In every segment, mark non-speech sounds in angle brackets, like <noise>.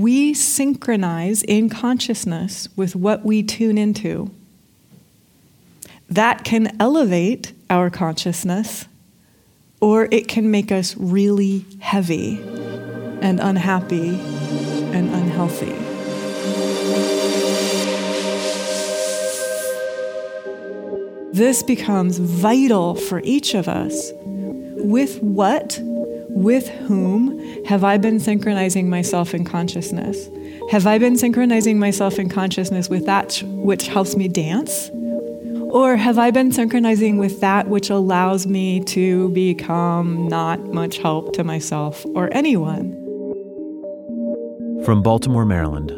we synchronize in consciousness with what we tune into. That can elevate our consciousness, or it can make us really heavy and unhappy and unhealthy. This becomes vital for each of us. With what with whom have I been synchronizing myself in consciousness? Have I been synchronizing myself in consciousness with that which helps me dance? Or have I been synchronizing with that which allows me to become not much help to myself or anyone? From Baltimore, Maryland,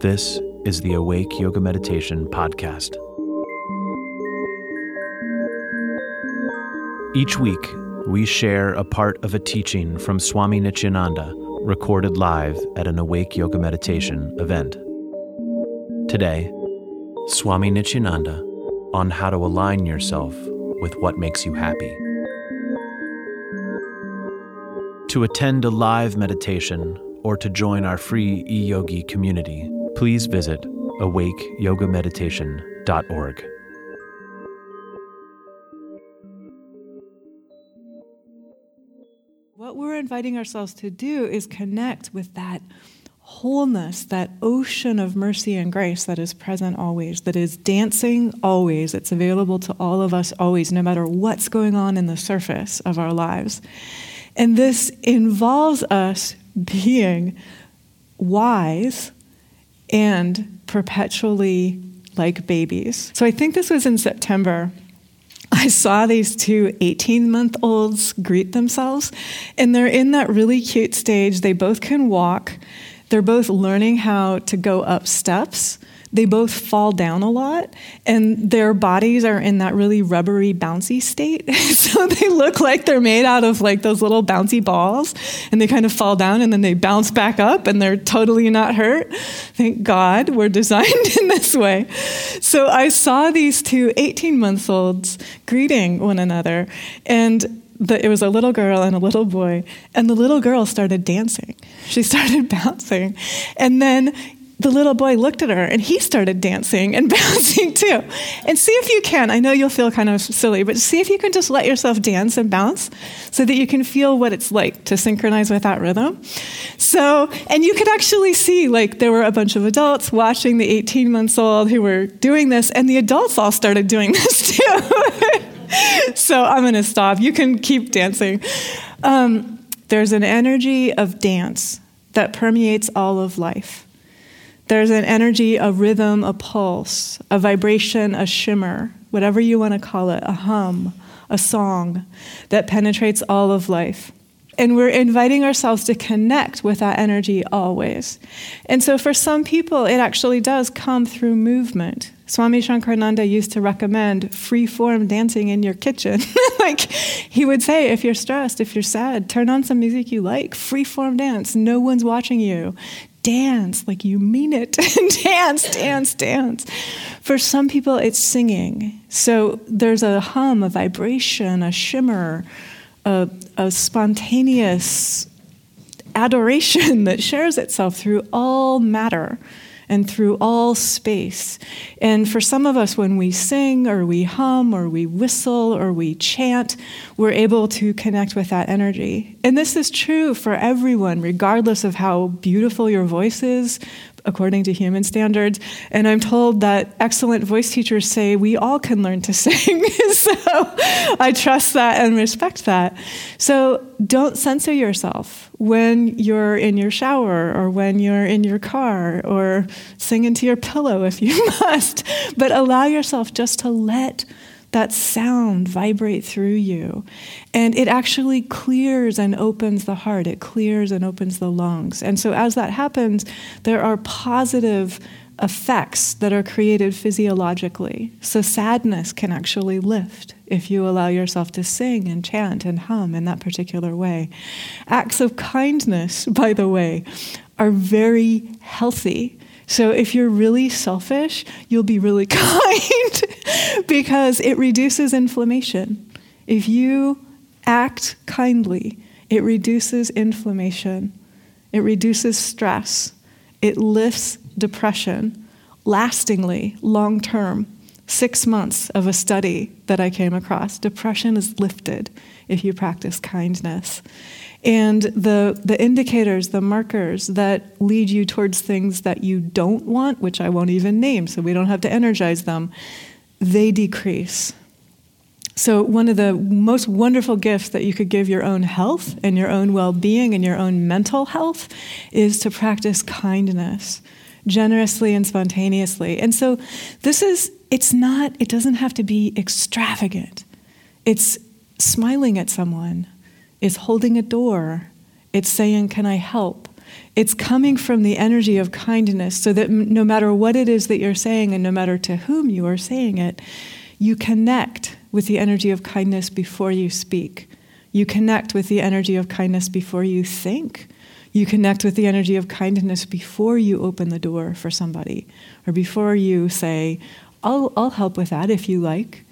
this is the Awake Yoga Meditation Podcast. Each week, we share a part of a teaching from Swami Nityananda recorded live at an Awake Yoga Meditation event. Today, Swami Nityananda on how to align yourself with what makes you happy. To attend a live meditation or to join our free e-yogi community, please visit awakeyogameditation.org. What we're inviting ourselves to do is connect with that wholeness, that ocean of mercy and grace that is present always, that is dancing always. It's available to all of us always, no matter what's going on in the surface of our lives. And this involves us being wise and perpetually like babies. So I think this was in September. <laughs> I saw these two 18 month olds greet themselves, and they're in that really cute stage. They both can walk, they're both learning how to go up steps. They both fall down a lot, and their bodies are in that really rubbery, bouncy state. <laughs> so they look like they're made out of like those little bouncy balls, and they kind of fall down and then they bounce back up, and they're totally not hurt. Thank God we're <laughs> designed in this way. So I saw these two 18 month olds greeting one another, and the, it was a little girl and a little boy, and the little girl started dancing. She started <laughs> bouncing. And then the little boy looked at her and he started dancing and <laughs> bouncing too. And see if you can, I know you'll feel kind of silly, but see if you can just let yourself dance and bounce so that you can feel what it's like to synchronize with that rhythm. So, and you could actually see like there were a bunch of adults watching the 18 months old who were doing this, and the adults all started doing <laughs> this too. <laughs> so I'm going to stop. You can keep dancing. Um, there's an energy of dance that permeates all of life. There's an energy, a rhythm, a pulse, a vibration, a shimmer, whatever you want to call it, a hum, a song that penetrates all of life. And we're inviting ourselves to connect with that energy always. And so for some people, it actually does come through movement. Swami Shankarananda used to recommend free form dancing in your kitchen. <laughs> like he would say, if you're stressed, if you're sad, turn on some music you like, free form dance. No one's watching you. Dance like you mean it. <laughs> dance, dance, dance. For some people, it's singing. So there's a hum, a vibration, a shimmer, a, a spontaneous adoration <laughs> that shares itself through all matter and through all space. And for some of us, when we sing or we hum or we whistle or we chant, we're able to connect with that energy. And this is true for everyone, regardless of how beautiful your voice is, according to human standards. And I'm told that excellent voice teachers say we all can learn to <laughs> sing. <laughs> so I trust that and respect that. So don't censor yourself when you're in your shower or when you're in your car or sing into your pillow if you <laughs> must. But allow yourself just to let that sound vibrate through you. And it actually clears and opens the heart, it clears and opens the lungs. And so, as that happens, there are positive effects that are created physiologically. So, sadness can actually lift if you allow yourself to sing and chant and hum in that particular way. Acts of kindness, <laughs> by the way, are very healthy. So if you're really selfish, you'll be really <laughs> kind because it reduces inflammation. If you act kindly, it reduces inflammation, it reduces stress, It lifts depression lastingly, long term. Six months of a study that I came across. Depression is lifted if you practice kindness. And the, the indicators, the markers that lead you towards things that you don't want, which I won't even name so we don't have to energize them, they decrease. So, one of the most wonderful gifts that you could give your own health and your own well being and your own mental health is to practice kindness generously and spontaneously. And so, this is, it's not, it doesn't have to be extravagant. It's smiling at someone, it's holding a door, it's saying, Can I help? It's coming from the energy of kindness so that no matter what it is that you're saying and no matter to whom you are saying it, you connect with the energy of kindness before you speak. You connect with the energy of kindness before you think. You connect with the energy of kindness before you open the door for somebody or before you say, I'll, I'll help with that if you like.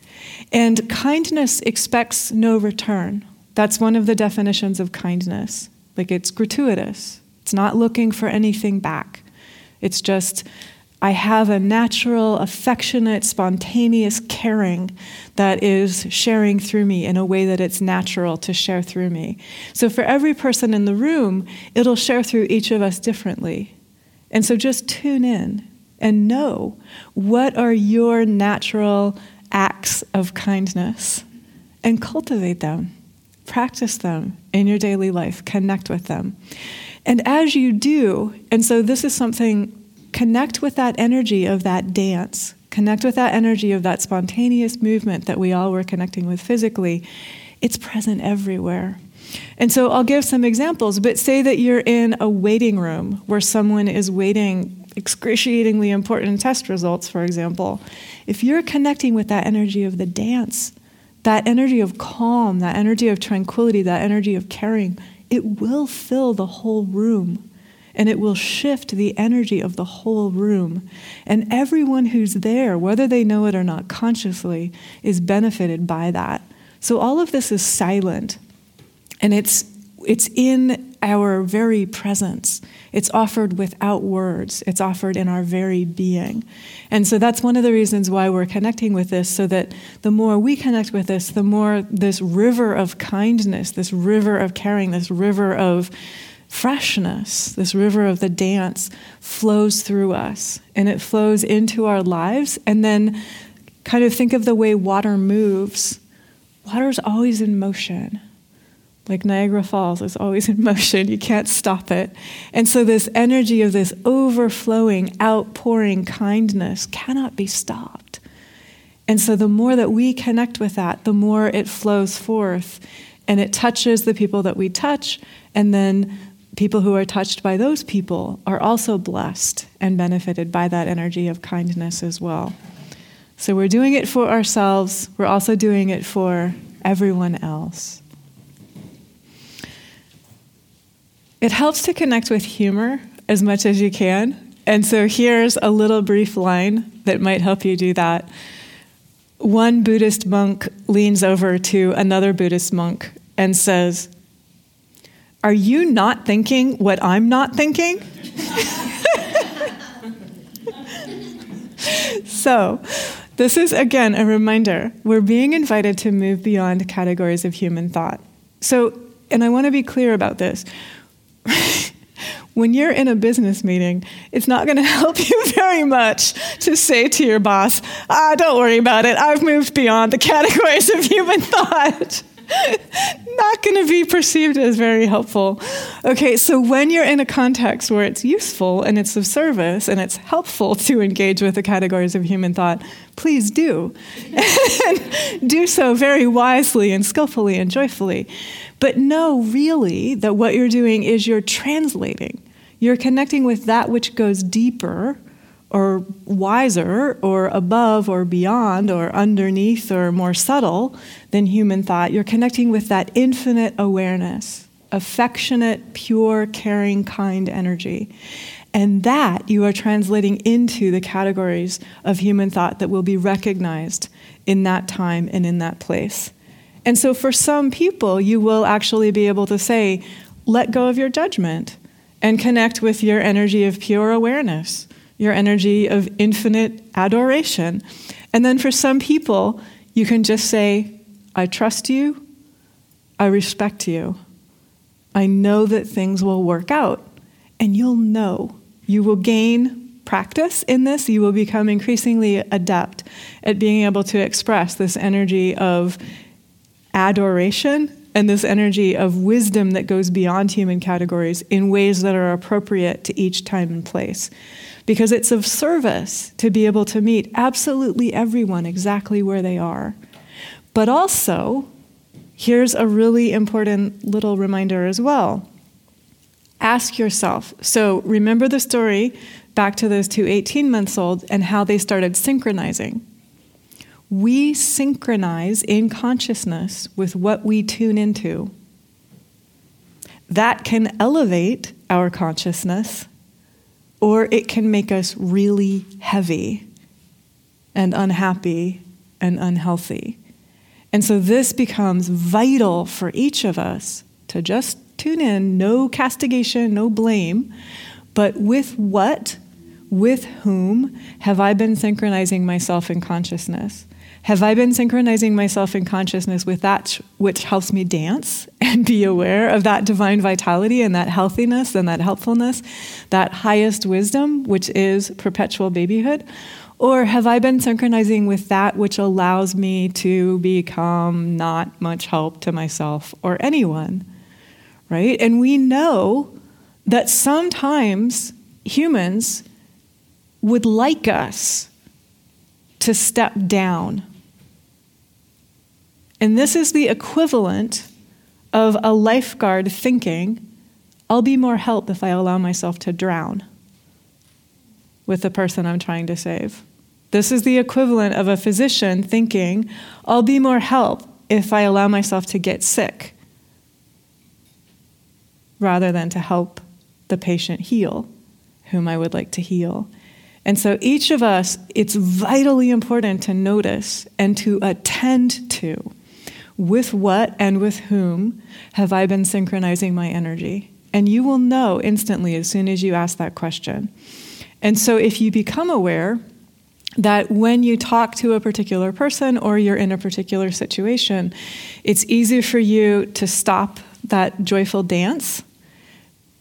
And kindness expects no return. That's one of the definitions of kindness. Like it's gratuitous, it's not looking for anything back. It's just I have a natural, affectionate, spontaneous caring that is sharing through me in a way that it's natural to share through me. So, for every person in the room, it'll share through each of us differently. And so, just tune in and know what are your natural acts of kindness and cultivate them. Practice them in your daily life, connect with them. And as you do, and so this is something connect with that energy of that dance, connect with that energy of that spontaneous movement that we all were connecting with physically. It's present everywhere. And so I'll give some examples, but say that you're in a waiting room where someone is waiting excruciatingly important test results, for example. If you're connecting with that energy of the dance, that energy of calm, that energy of tranquility, that energy of caring, it will fill the whole room and it will shift the energy of the whole room. And everyone who's there, whether they know it or not consciously, is benefited by that. So all of this is silent, and it's, it's in our very presence. It's offered without words, it's offered in our very being. And so that's one of the reasons why we're connecting with this, so that the more we connect with this, the more this river of kindness, this river of caring, this river of freshness, this river of the dance, flows through us and it flows into our lives. And then kind of think of the way water moves. Water is always in motion. Like Niagara Falls is always <laughs> in motion. You can't stop it. And so, this energy of this overflowing, outpouring kindness cannot be stopped. And so, the more that we connect with that, the more it flows forth and it touches the people that we touch. And then people who are touched by those people are also blessed and benefited by that energy of kindness as well. So we're doing it for ourselves, we're also doing it for everyone else. It helps to connect with humor as much as you can. And so here's a little brief line that might help you do that. One Buddhist monk leans over to another Buddhist monk and says, are you not thinking what I'm not thinking? <laughs> so, this is again a reminder. We're being invited to move beyond categories of human thought. So, and I want to be clear about this. <laughs> when you're in a business meeting, it's not going <laughs> to help you very much to say to your boss, ah, don't worry about it. I've moved beyond the <laughs> categories of human thought. <laughs> not going to be perceived as very helpful. Okay, so when you're in a context where it's useful and it's of service and it's helpful to engage with the categories of human thought, please do. <laughs> and do so very wisely and skillfully and joyfully. But know really that what you're doing is you're translating. You're connecting with that which goes deeper or wiser or above or beyond or underneath or more subtle than human thought. You're connecting with that infinite awareness, affectionate, pure, caring, kind energy. And that you are translating into the categories of human thought that will be recognized in that time and in that place. And so for some people, you will actually be able to say, let go of your judgment and connect with your energy of pure awareness, your energy of infinite adoration. And then for some people, you can just say, I trust you, I respect you, I know that things will work out, and you'll know. You will gain practice in this, you will become increasingly adept at being able to express this energy of adoration and this energy of wisdom that goes beyond human categories in ways that are appropriate to each time and place. Because it's of service to be able to meet absolutely everyone exactly where they are. But also, here's a really important little reminder as well. Ask yourself so, remember the story back to those two 18 months old and how they started synchronizing we synchronize in consciousness with what we tune into. That can elevate our consciousness, or it can make us really heavy and unhappy and unhealthy. And so this becomes vital for each of us to just tune in, no castigation, no blame, but with what, with whom have I been synchronizing myself in consciousness? Have I been synchronizing myself in consciousness with that which helps me dance <laughs> and be aware of that divine vitality and that healthiness and that helpfulness, that highest wisdom, which is perpetual babyhood? Or have I been synchronizing with that which allows me to become not much help to myself or anyone? Right? And we know that sometimes humans would like us to step down and this is the equivalent of a lifeguard thinking, I'll be more help if I allow myself to drown with the person I'm trying to save. This is the equivalent of a physician thinking, I'll be more help if I allow myself to get sick rather than to help the patient heal, whom I would like to heal. And so each of us, it's vitally important to notice and to attend to with what and with whom have I been synchronizing my energy? And you will know instantly as soon as you ask that question. And so if you become aware that when you talk to a particular person or you're in a particular situation, it's easy for you to stop that joyful dance.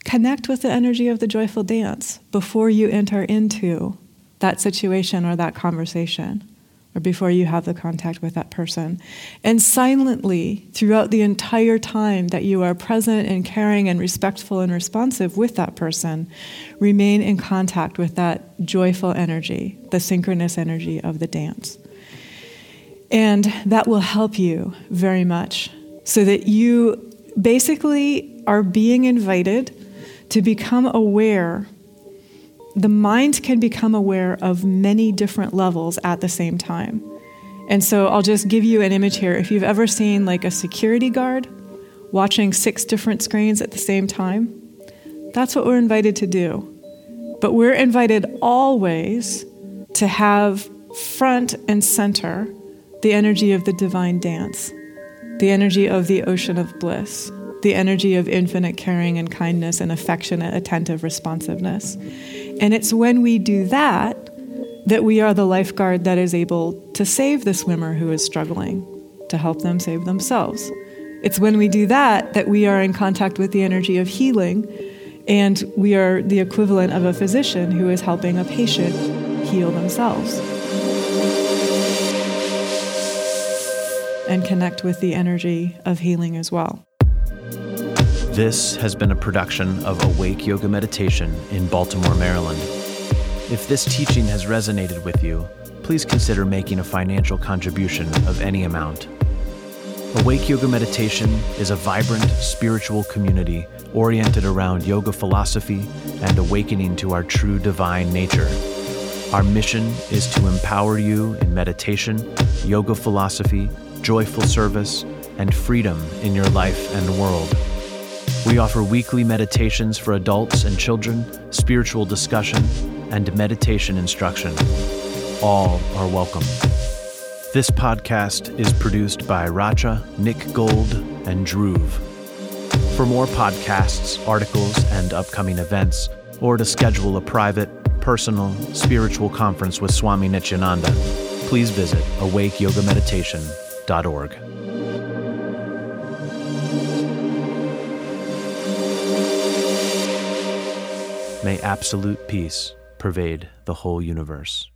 Connect with the energy of the joyful dance before you enter into that situation or that conversation or before you have the contact with that person. And silently, throughout the entire time that you are present and caring and respectful and responsive with that person, remain in contact with that joyful energy, the synchronous energy of the dance. And that will help you very much so that you basically are being invited to become aware the mind can become aware of many different levels at the same time. And so I'll just give you an image here. If you've ever seen like a security guard watching six different screens at the same time, that's what we're invited to do. But we're invited always to have front and center the energy of the divine dance, the energy of the ocean of bliss, the energy of infinite caring and kindness and affectionate, attentive responsiveness. And it's when we do that that we are the lifeguard that is able to save the swimmer who is struggling, to help them save themselves. It's when we do that that we are in contact with the energy of healing, and we are the equivalent of a physician who is helping a patient heal themselves. And connect with the energy of healing as well. This has been a production of Awake Yoga Meditation in Baltimore, Maryland. If this teaching has resonated with you, please consider making a financial contribution of any amount. Awake Yoga Meditation is a vibrant spiritual community oriented around yoga philosophy and awakening to our true divine nature. Our mission is to empower you in meditation, yoga philosophy, joyful service, and freedom in your life and world. We offer weekly meditations for adults and children, spiritual discussion, and meditation instruction. All are welcome. This podcast is produced by Racha, Nick Gold, and Dhruv. For more podcasts, articles, and upcoming events, or to schedule a private, personal, spiritual conference with Swami Nityananda, please visit awakeyogameditation.org. May absolute peace pervade the whole universe.